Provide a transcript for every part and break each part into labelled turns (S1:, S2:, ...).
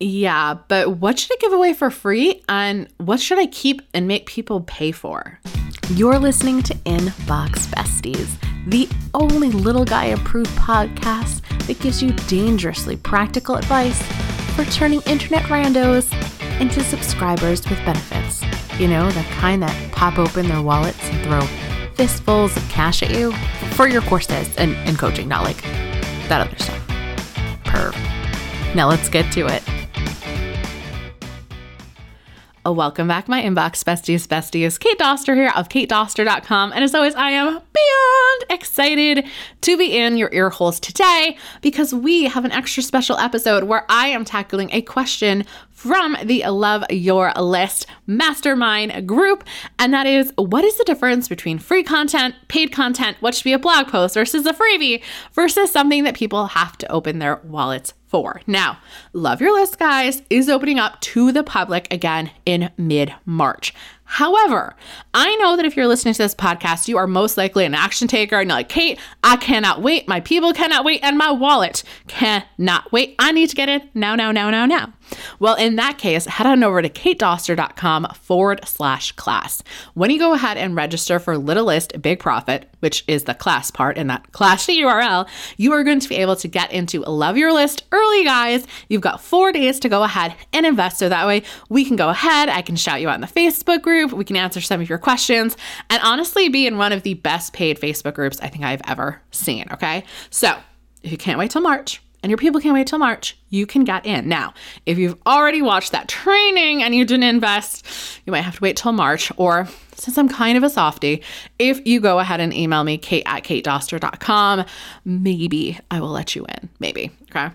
S1: Yeah, but what should I give away for free and what should I keep and make people pay for?
S2: You're listening to Inbox Besties, the only little guy approved podcast that gives you dangerously practical advice for turning internet randos into subscribers with benefits. You know, the kind that pop open their wallets and throw fistfuls of cash at you for your courses and, and coaching, not like that other stuff. Perv. Now let's get to it.
S1: Welcome back, my inbox besties, besties. Kate Doster here of katedoster.com. And as always, I am beyond excited to be in your ear holes today because we have an extra special episode where I am tackling a question from the Love Your List mastermind group. And that is what is the difference between free content, paid content, what should be a blog post versus a freebie versus something that people have to open their wallets for. Now, Love Your List, guys, is opening up to the public again in mid March. However, I know that if you're listening to this podcast, you are most likely an action taker and you're like, Kate, I cannot wait. My people cannot wait. And my wallet cannot wait. I need to get in now, now, now, now, now. Well, in that case, head on over to katedoster.com forward slash class. When you go ahead and register for Little List Big Profit, which is the class part in that class URL, you are going to be able to get into Love Your List early, guys. You've got four days to go ahead and invest. So that way we can go ahead. I can shout you out in the Facebook group. We can answer some of your questions and honestly be in one of the best paid Facebook groups I think I've ever seen. Okay. So if you can't wait till March, and your people can't wait till March, you can get in. Now, if you've already watched that training and you didn't invest, you might have to wait till March. Or since I'm kind of a softie, if you go ahead and email me, kate at katedoster.com, maybe I will let you in. Maybe. Okay.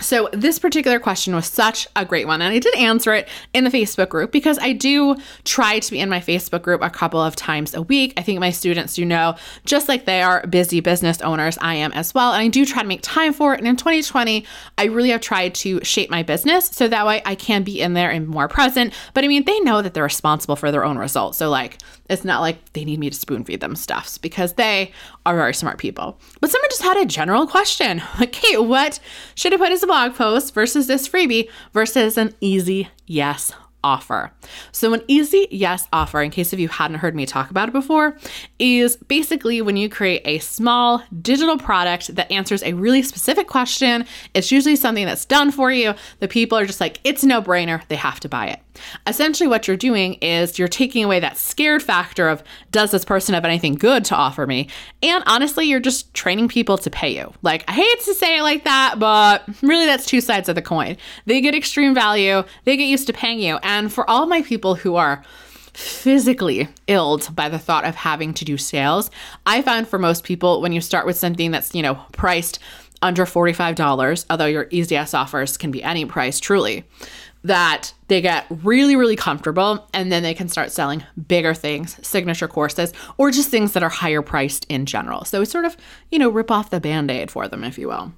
S1: So, this particular question was such a great one. And I did answer it in the Facebook group because I do try to be in my Facebook group a couple of times a week. I think my students do know, just like they are busy business owners, I am as well. And I do try to make time for it. And in 2020, I really have tried to shape my business so that way I can be in there and more present. But I mean, they know that they're responsible for their own results. So, like, it's not like they need me to spoon feed them stuffs because they are very smart people. But someone just had a general question like, Kate, what should I put as a blog post versus this freebie versus an easy yes offer. So, an easy yes offer, in case if you hadn't heard me talk about it before, is basically when you create a small digital product that answers a really specific question. It's usually something that's done for you. The people are just like, it's no brainer, they have to buy it. Essentially, what you're doing is you're taking away that scared factor of, does this person have anything good to offer me? And honestly, you're just training people to pay you. Like, I hate to say it like that, but really, that's two sides of the coin. They get extreme value, they get used to paying you. And for all my people who are physically illed by the thought of having to do sales, I found for most people, when you start with something that's, you know, priced under $45, although your easy yes offers can be any price truly that they get really, really comfortable and then they can start selling bigger things, signature courses, or just things that are higher priced in general. So we sort of, you know, rip off the band aid for them, if you will.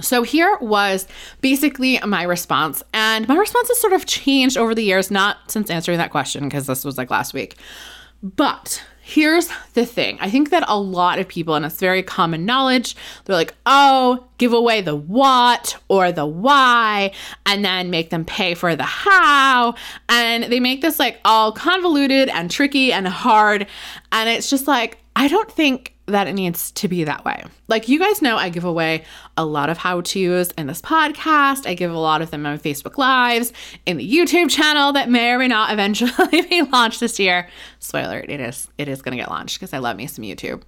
S1: So here was basically my response. And my response has sort of changed over the years, not since answering that question, because this was like last week. But Here's the thing I think that a lot of people, and it's very common knowledge, they're like, oh, give away the what or the why, and then make them pay for the how. And they make this like all convoluted and tricky and hard. And it's just like, I don't think that it needs to be that way. Like you guys know, I give away a lot of how to's in this podcast. I give a lot of them on Facebook Lives, in the YouTube channel that may or may not eventually be launched this year. Spoiler, it is it is gonna get launched because I love me some YouTube.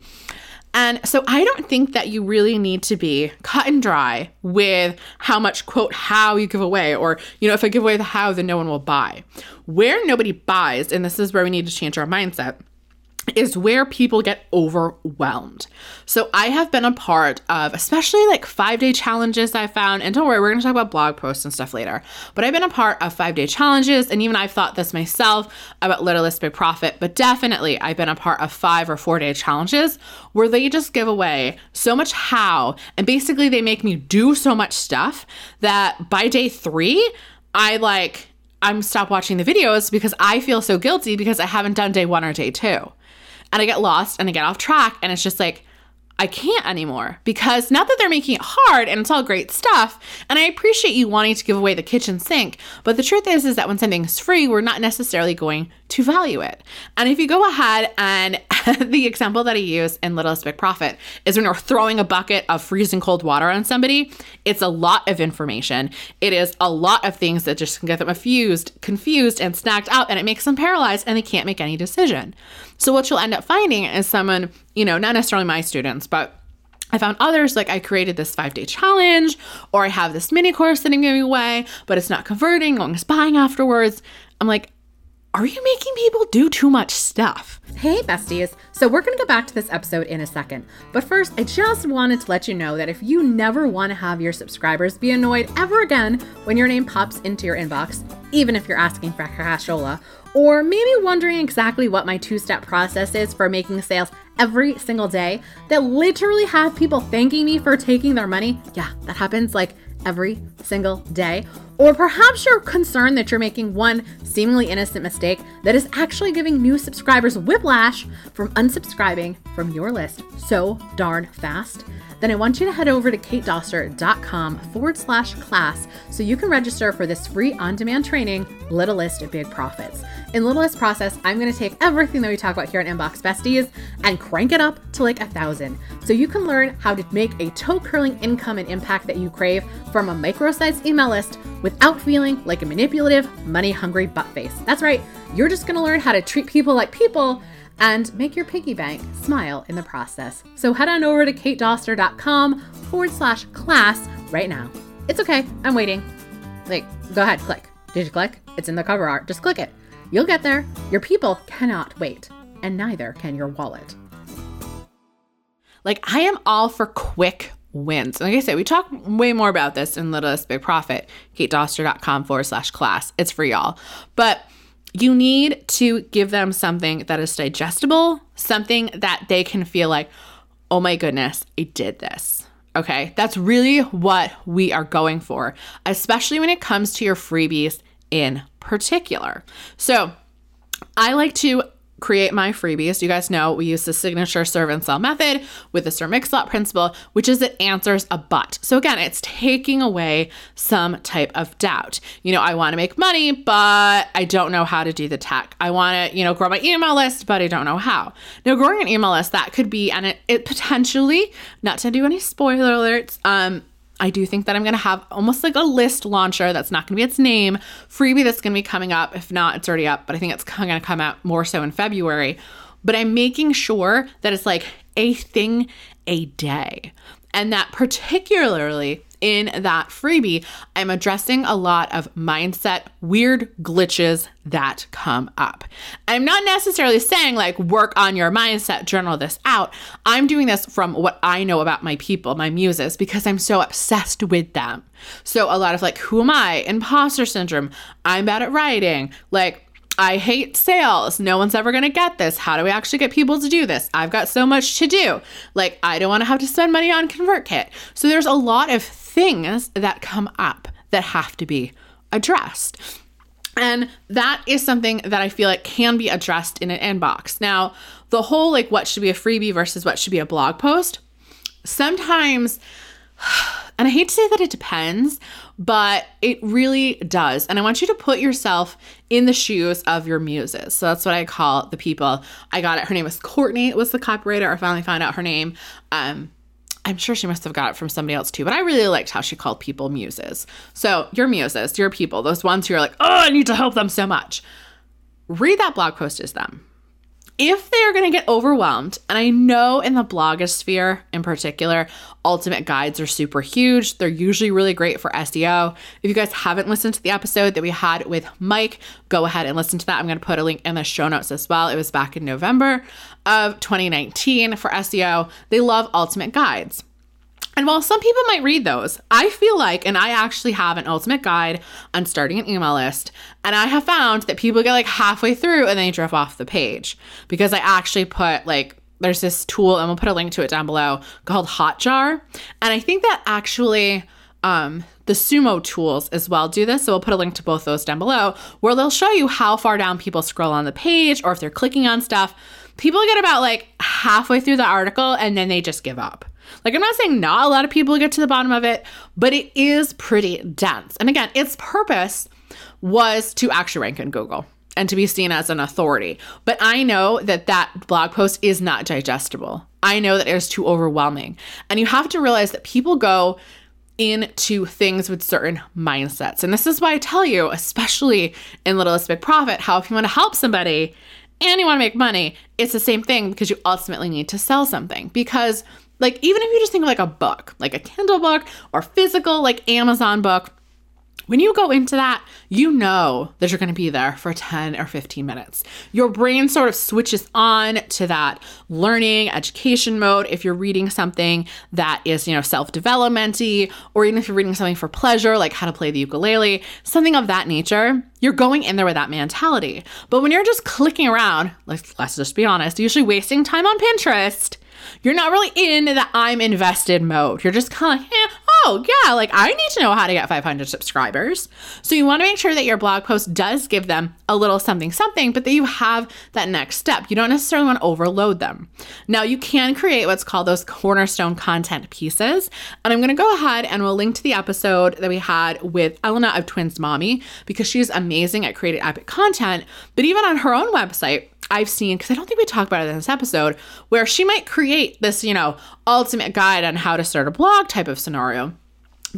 S1: And so I don't think that you really need to be cut and dry with how much quote how you give away, or you know, if I give away the how, then no one will buy. Where nobody buys, and this is where we need to change our mindset is where people get overwhelmed. So I have been a part of especially like 5-day challenges I found and don't worry we're to talk about blog posts and stuff later. But I've been a part of 5-day challenges and even I've thought this myself about Little List Big Profit, but definitely I've been a part of 5 or 4-day challenges where they just give away so much how and basically they make me do so much stuff that by day 3 I like I'm stop watching the videos because I feel so guilty because I haven't done day 1 or day 2 and I get lost and I get off track. And it's just like, I can't anymore because not that they're making it hard and it's all great stuff, and I appreciate you wanting to give away the kitchen sink, but the truth is is that when something's free, we're not necessarily going to value it. And if you go ahead and the example that I use in Little List Big Profit is when you're throwing a bucket of freezing cold water on somebody, it's a lot of information. It is a lot of things that just can get them confused, confused and snagged out, and it makes them paralyzed and they can't make any decision. So what you'll end up finding is someone, you know, not necessarily my students, but I found others like I created this five day challenge, or I have this mini course that I'm giving away, but it's not converting. No one's buying afterwards. I'm like, are you making people do too much stuff?
S2: Hey, besties. So, we're going to go back to this episode in a second. But first, I just wanted to let you know that if you never want to have your subscribers be annoyed ever again when your name pops into your inbox, even if you're asking for a cashola, or maybe wondering exactly what my two step process is for making sales every single day that literally have people thanking me for taking their money, yeah, that happens like every single day. Or perhaps you're concerned that you're making one seemingly innocent mistake that is actually giving new subscribers whiplash from unsubscribing from your list so darn fast then I want you to head over to katedoster.com forward slash class so you can register for this free on demand training, Little List Big Profits. In Littlest Process, I'm going to take everything that we talk about here on Inbox Besties and crank it up to like a thousand so you can learn how to make a toe curling income and impact that you crave from a micro sized email list without feeling like a manipulative, money hungry butt face. That's right, you're just going to learn how to treat people like people and make your piggy bank smile in the process. So head on over to katedoster.com forward slash class right now. It's okay, I'm waiting. Like, go ahead, click. Did you click? It's in the cover art. Just click it. You'll get there. Your people cannot wait, and neither can your wallet.
S1: Like, I am all for quick wins. Like I said, we talk way more about this in Little List Big Profit, katedoster.com forward slash class. It's for y'all. But you need to give them something that is digestible, something that they can feel like, oh my goodness, I did this. Okay, that's really what we are going for, especially when it comes to your freebies in particular. So, I like to create my freebies. You guys know we use the signature serve and sell method with the Sir Mix-a-Lot principle, which is it answers a but. So again, it's taking away some type of doubt. You know, I want to make money, but I don't know how to do the tech. I want to, you know, grow my email list, but I don't know how. Now, growing an email list that could be, and it, it potentially, not to do any spoiler alerts, um, I do think that I'm going to have almost like a list launcher that's not going to be its name, freebie that's going to be coming up. If not, it's already up, but I think it's going to come out more so in February. But I'm making sure that it's like a thing a day. And that particularly in that freebie, I'm addressing a lot of mindset weird glitches that come up. I'm not necessarily saying like work on your mindset, journal this out. I'm doing this from what I know about my people, my muses, because I'm so obsessed with them. So a lot of like, who am I? Imposter syndrome. I'm bad at writing. Like, I hate sales. No one's ever going to get this. How do we actually get people to do this? I've got so much to do. Like, I don't want to have to spend money on ConvertKit. So, there's a lot of things that come up that have to be addressed. And that is something that I feel like can be addressed in an inbox. Now, the whole like what should be a freebie versus what should be a blog post, sometimes, and I hate to say that it depends, but it really does. And I want you to put yourself in the shoes of your muses. So that's what I call the people. I got it. Her name was Courtney, was the copywriter. I finally found out her name. Um, I'm sure she must have got it from somebody else too, but I really liked how she called people muses. So, your muses, your people, those ones who are like, oh, I need to help them so much. Read that blog post as them. If they're going to get overwhelmed, and I know in the blogosphere in particular, ultimate guides are super huge. They're usually really great for SEO. If you guys haven't listened to the episode that we had with Mike, go ahead and listen to that. I'm going to put a link in the show notes as well. It was back in November of 2019 for SEO. They love ultimate guides. And while some people might read those, I feel like, and I actually have an ultimate guide on starting an email list, and I have found that people get like halfway through and they drop off the page because I actually put like, there's this tool, and we'll put a link to it down below called Hotjar. And I think that actually, um, the Sumo tools as well do this. So we'll put a link to both those down below where they'll show you how far down people scroll on the page or if they're clicking on stuff people get about like halfway through the article and then they just give up. Like, I'm not saying not a lot of people get to the bottom of it, but it is pretty dense. And again, its purpose was to actually rank in Google and to be seen as an authority. But I know that that blog post is not digestible. I know that it is too overwhelming. And you have to realize that people go into things with certain mindsets. And this is why I tell you, especially in Little List Big Profit, how if you want to help somebody and you want to make money, it's the same thing because you ultimately need to sell something. Because, like, even if you just think of like a book, like a Kindle book or physical, like Amazon book, when you go into that, you know that you're going to be there for 10 or 15 minutes. Your brain sort of switches on to that learning, education mode. If you're reading something that is, you know, self-developmenty, or even if you're reading something for pleasure, like how to play the ukulele, something of that nature, you're going in there with that mentality. But when you're just clicking around, like let's just be honest, usually wasting time on Pinterest, you're not really in the I'm invested mode. You're just kind of like, eh, oh, yeah, like I need to know how to get 500 subscribers. So you want to make sure that your blog post does give them a little something, something, but that you have that next step. You don't necessarily want to overload them. Now, you can create what's called those cornerstone content pieces. And I'm going to go ahead and we'll link to the episode that we had with Elna of Twins Mommy because she's amazing at creating epic content. But even on her own website, I've seen, because I don't think we talked about it in this episode, where she might create this, you know, ultimate guide on how to start a blog type of scenario.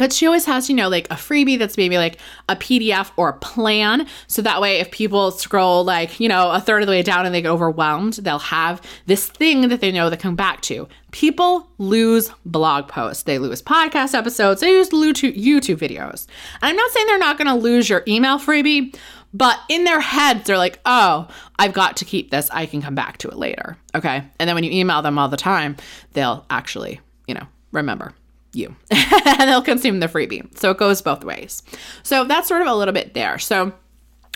S1: But she always has, you know, like a freebie that's maybe like a PDF or a plan. So that way, if people scroll like, you know, a third of the way down and they get overwhelmed, they'll have this thing that they know they come back to. People lose blog posts, they lose podcast episodes, they lose YouTube videos. And I'm not saying they're not going to lose your email freebie, but in their heads, they're like, oh, I've got to keep this. I can come back to it later. Okay. And then when you email them all the time, they'll actually, you know, remember you and they'll consume the freebie. So it goes both ways. So that's sort of a little bit there. So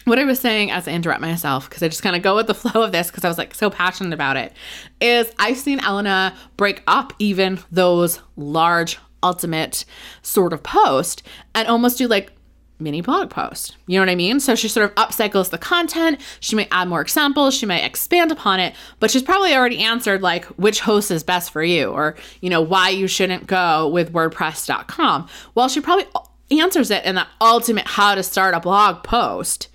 S1: what I was saying as I interrupt myself, because I just kind of go with the flow of this because I was like so passionate about it, is I've seen Elna break up even those large ultimate sort of post and almost do like mini blog post. You know what I mean? So she sort of upcycles the content. She might add more examples. She might expand upon it, but she's probably already answered like which host is best for you or, you know, why you shouldn't go with WordPress.com. Well, she probably answers it in the ultimate how to start a blog post.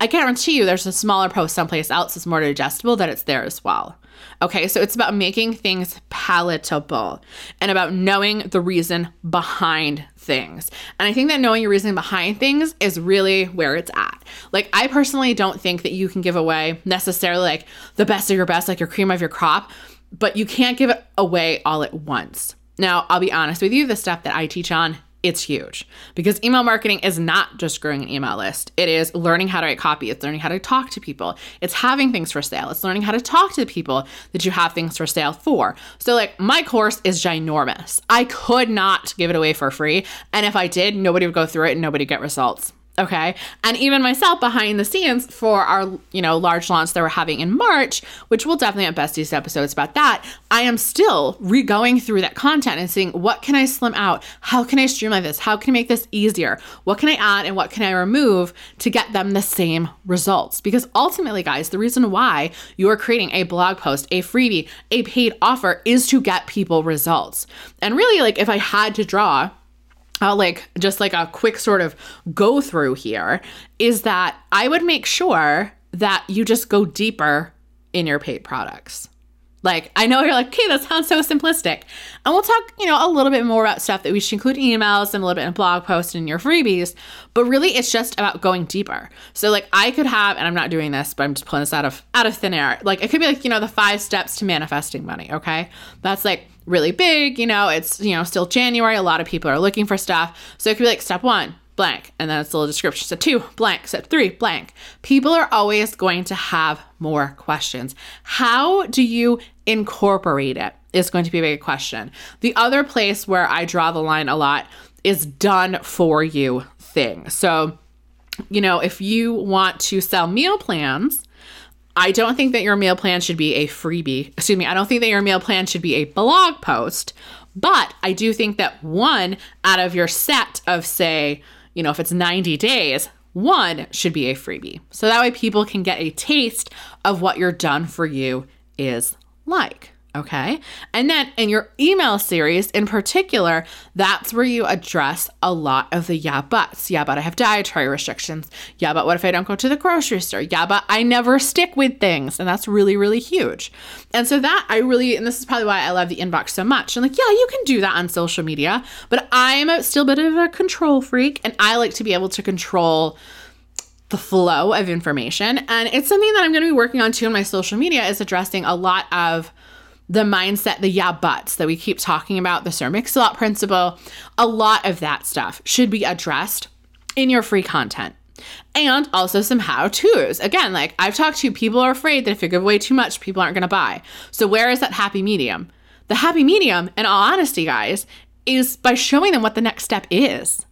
S1: I guarantee you there's a smaller post someplace else that's more digestible that it's there as well. Okay, so it's about making things palatable and about knowing the reason behind things. And I think that knowing your reason behind things is really where it's at. Like, I personally don't think that you can give away necessarily like the best of your best, like your cream of your crop, but you can't give it away all at once. Now, I'll be honest with you, the stuff that I teach on it's huge because email marketing is not just growing an email list. It is learning how to write copy. It's learning how to talk to people. It's having things for sale. It's learning how to talk to the people that you have things for sale for. So, like, my course is ginormous. I could not give it away for free. And if I did, nobody would go through it and nobody get results. Okay. And even myself behind the scenes for our, you know, large launch that we're having in March, which we'll definitely have besties episodes about that. I am still re-going through that content and seeing what can I slim out? How can I streamline this? How can I make this easier? What can I add and what can I remove to get them the same results? Because ultimately, guys, the reason why you are creating a blog post, a freebie, a paid offer is to get people results. And really, like if I had to draw uh, like just like a quick sort of go through here is that I would make sure that you just go deeper in your paid products. Like, I know you're like, okay, that sounds so simplistic. And we'll talk, you know, a little bit more about stuff that we should include emails and a little bit in blog posts and your freebies. But really, it's just about going deeper. So, like, I could have, and I'm not doing this, but I'm just pulling this out of out of thin air. Like, it could be like, you know, the five steps to manifesting money. Okay, that's like really big. You know, it's you know still January. A lot of people are looking for stuff. So it could be like step one, blank. And then it's a little description. Step two, blank. Step three, blank. People are always going to have more questions. How do you incorporate it? Is going to be a big question. The other place where I draw the line a lot is done for you thing. So, you know, if you want to sell meal plans, I don't think that your meal plan should be a freebie. Excuse me, I don't think that your meal plan should be a blog post, but I do think that one out of your set of, say, you know, if it's 90 days, one should be a freebie. So that way people can get a taste of what your done for you is like. Okay. And then in your email series in particular, that's where you address a lot of the yeah, buts. Yeah, but I have dietary restrictions. Yeah, but what if I don't go to the grocery store? Yeah, but I never stick with things. And that's really, really huge. And so that I really, and this is probably why I love the inbox so much. I'm like, yeah, you can do that on social media, but I'm still a bit of a control freak and I like to be able to control the flow of information. And it's something that I'm going to be working on too in my social media is addressing a lot of the mindset, the yeah buts that we keep talking about, the Sir Mix-a-Lot principle, a lot of that stuff should be addressed in your free content. And also some how to's. Again, like I've talked to, people are afraid that if you give away too much, people aren't going to buy. So, where is that happy medium? The happy medium, in all honesty, guys, is by showing them what the next step is.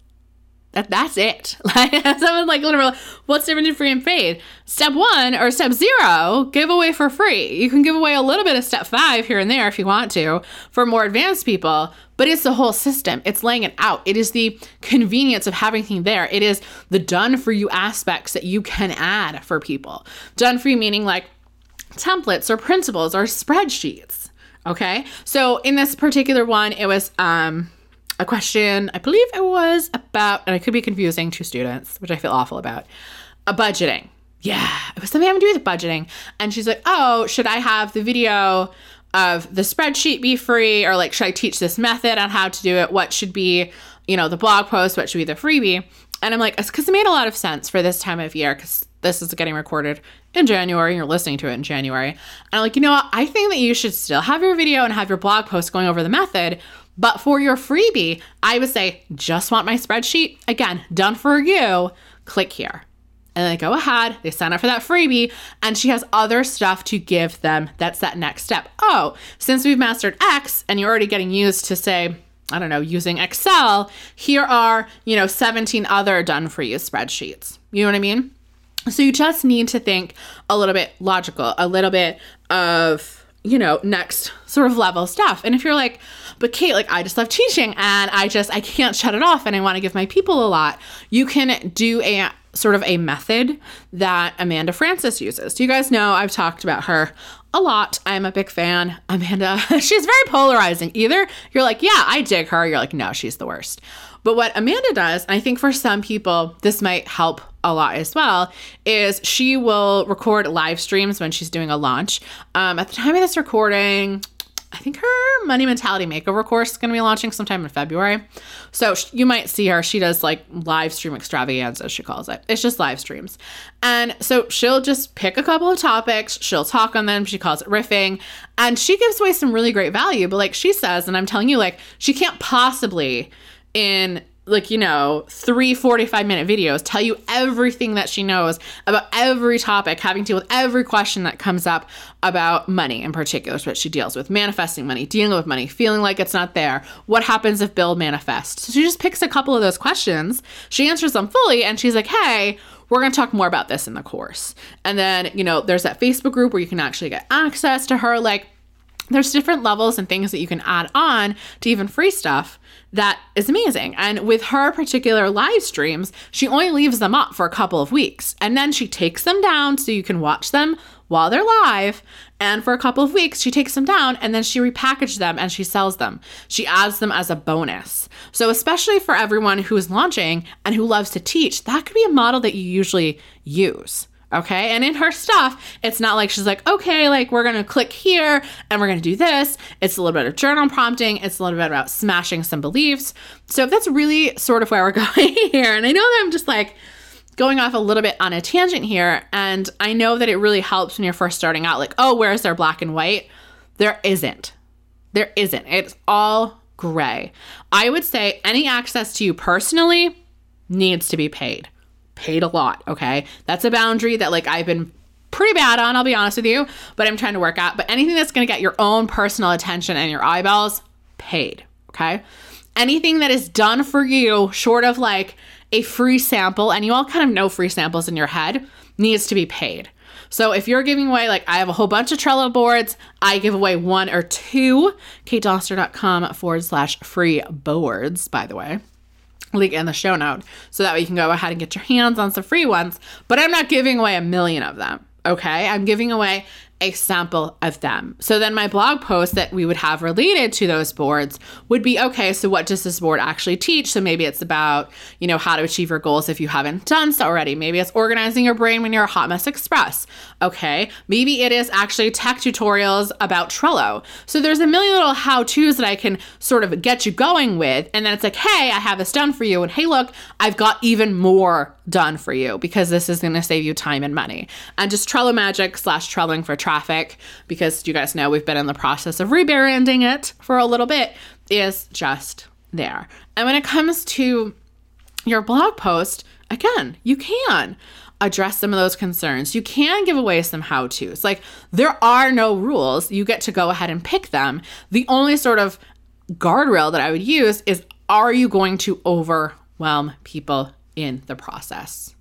S1: That that's it. Like someone's like literally, what's different in free and paid? Step one or step zero, give away for free. You can give away a little bit of step five here and there if you want to for more advanced people, but it's the whole system. It's laying it out. It is the convenience of having things there. It is the done for you aspects that you can add for people. Done for you meaning like templates or principles or spreadsheets. Okay. So in this particular one, it was um a question, I believe it was about, and I could be confusing to students, which I feel awful about, a budgeting. Yeah, it was something having to do with budgeting. And she's like, oh, should I have the video of the spreadsheet be free? Or like, should I teach this method on how to do it? What should be, you know, the blog post? What should be the freebie? And I'm like, because it made a lot of sense for this time of year because this is getting recorded in January. You're listening to it in January. And I'm like, you know what? I think that you should still have your video and have your blog post going over the method but for your freebie, I would say, just want my spreadsheet? Again, done for you. Click here. And they go ahead, they sign up for that freebie, and she has other stuff to give them. That's that next step. Oh, since we've mastered X and you're already getting used to, say, I don't know, using Excel, here are, you know, 17 other done for you spreadsheets. You know what I mean? So you just need to think a little bit logical, a little bit of you know, next sort of level stuff. And if you're like, but Kate, like I just love teaching and I just I can't shut it off and I want to give my people a lot, you can do a sort of a method that Amanda Frances uses. Do you guys know I've talked about her a lot. I'm a big fan. Amanda, she's very polarizing. Either you're like, yeah, I dig her, you're like, no, she's the worst. But what Amanda does, and I think for some people, this might help a lot as well, is she will record live streams when she's doing a launch. Um, at the time of this recording, I think her Money Mentality Makeover course is going to be launching sometime in February. So you might see her. She does like live stream extravaganza, she calls it. It's just live streams. And so she'll just pick a couple of topics, she'll talk on them. She calls it riffing. And she gives away some really great value. But like she says, and I'm telling you, like, she can't possibly in like you know three 45 minute videos tell you everything that she knows about every topic having to deal with every question that comes up about money in particular is what she deals with manifesting money dealing with money feeling like it's not there what happens if bill manifests. So she just picks a couple of those questions she answers them fully and she's like hey we're going to talk more about this in the course. And then you know there's that facebook group where you can actually get access to her like there's different levels and things that you can add on to even free stuff that is amazing. And with her particular live streams, she only leaves them up for a couple of weeks and then she takes them down so you can watch them while they're live. And for a couple of weeks, she takes them down and then she repackages them and she sells them. She adds them as a bonus. So, especially for everyone who is launching and who loves to teach, that could be a model that you usually use. Okay. And in her stuff, it's not like she's like, okay, like we're going to click here and we're going to do this. It's a little bit of journal prompting. It's a little bit about smashing some beliefs. So that's really sort of where we're going here. And I know that I'm just like going off a little bit on a tangent here. And I know that it really helps when you're first starting out, like, oh, where's there black and white? There isn't. There isn't. It's all gray. I would say any access to you personally needs to be paid paid a lot, okay? That's a boundary that like I've been pretty bad on, I'll be honest with you, but I'm trying to work out. But anything that's going to get your own personal attention and your eyeballs paid, okay? Anything that is done for you short of like a free sample, and you all kind of know free samples in your head, needs to be paid. So if you're giving away, like I have a whole bunch of Trello boards, I give away one or two, katedoster.com forward slash free boards, by the way link in the show note so that way you can go ahead and get your hands on some free ones. But I'm not giving away a million of them. Okay. I'm giving away a sample of them. So then my blog post that we would have related to those boards would be okay, so what does this board actually teach? So maybe it's about, you know, how to achieve your goals if you haven't done so already. Maybe it's organizing your brain when you're a hot mess express. Okay. Maybe it is actually tech tutorials about Trello. So there's a million little how to's that I can sort of get you going with. And then it's like, hey, I have this done for you. And hey, look, I've got even more done for you because this is going to save you time and money. And just Trello Magic slash Trelloing for traffic, because you guys know we've been in the process of rebranding it for a little bit, is just there. And when it comes to your blog post, again, you can address some of those concerns. You can give away some how to's. Like, there are no rules. You get to go ahead and pick them. The only sort of guardrail that I would use is are you going to overwhelm people in the process?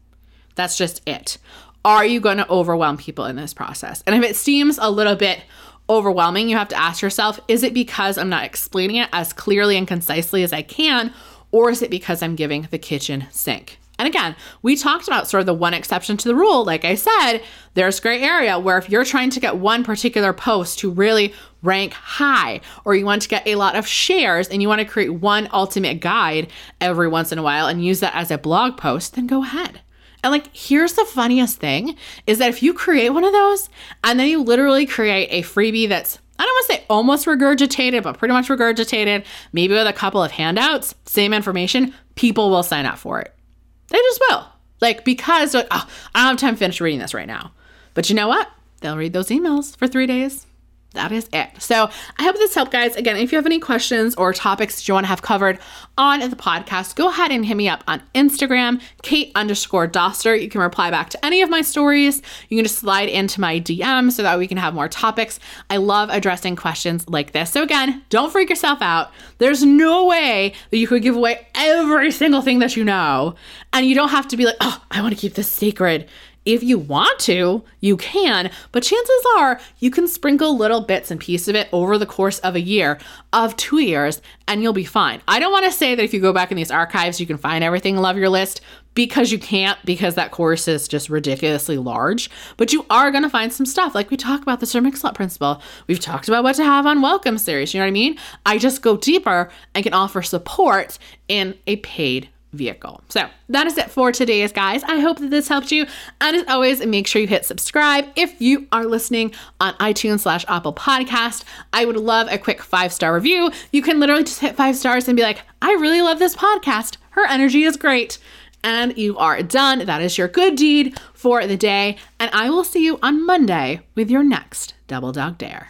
S1: That's just it. Are you going to overwhelm people in this process? And if it seems a little bit overwhelming, you have to ask yourself is it because I'm not explaining it as clearly and concisely as I can, or is it because I'm giving the kitchen sink? And again, we talked about sort of the one exception to the rule. Like I said, there's gray area where if you're trying to get one particular post to really rank high, or you want to get a lot of shares and you want to create one ultimate guide every once in a while and use that as a blog post, then go ahead. And like, here's the funniest thing is that if you create one of those and then you literally create a freebie that's I don't want to say almost regurgitated, but pretty much regurgitated, maybe with a couple of handouts, same information, people will sign up for it. They just will. Like, because like, oh, I don't have time to finish reading this right now. But you know what? They'll read those emails for three days that is it. So I hope this helped, guys. Again, if you have any questions or topics you want to have covered on the podcast, go ahead and hit me up on Instagram, Kate underscore Doster. You can reply back to any of my stories. You can just slide into my DM so that we can have more topics. I love addressing questions like this. So again, don't freak yourself out. There's no way that you could give away every single thing that you know. And you don't have to be like, oh, I want to keep this secret if you want to, you can, but chances are you can sprinkle little bits and pieces of it over the course of a year, of two years, and you'll be fine. I don't want to say that if you go back in these archives, you can find everything love your list because you can't, because that course is just ridiculously large. But you are going to find some stuff. Like we talk about the Sir Mix-a-Lot principle. We've talked about what to have on welcome series. You know what I mean? I just go deeper and can offer support in a paid vehicle. So that is it for today's guys. I hope that this helped you. And as always, make sure you hit subscribe if you are listening on iTunes slash Apple Podcast. I would love a quick five star review. You can literally just hit five stars and be like, I really love this podcast. Her energy is great. And you are done. That is your good deed for the day. And I will see you on Monday with your next Double Dog Dare.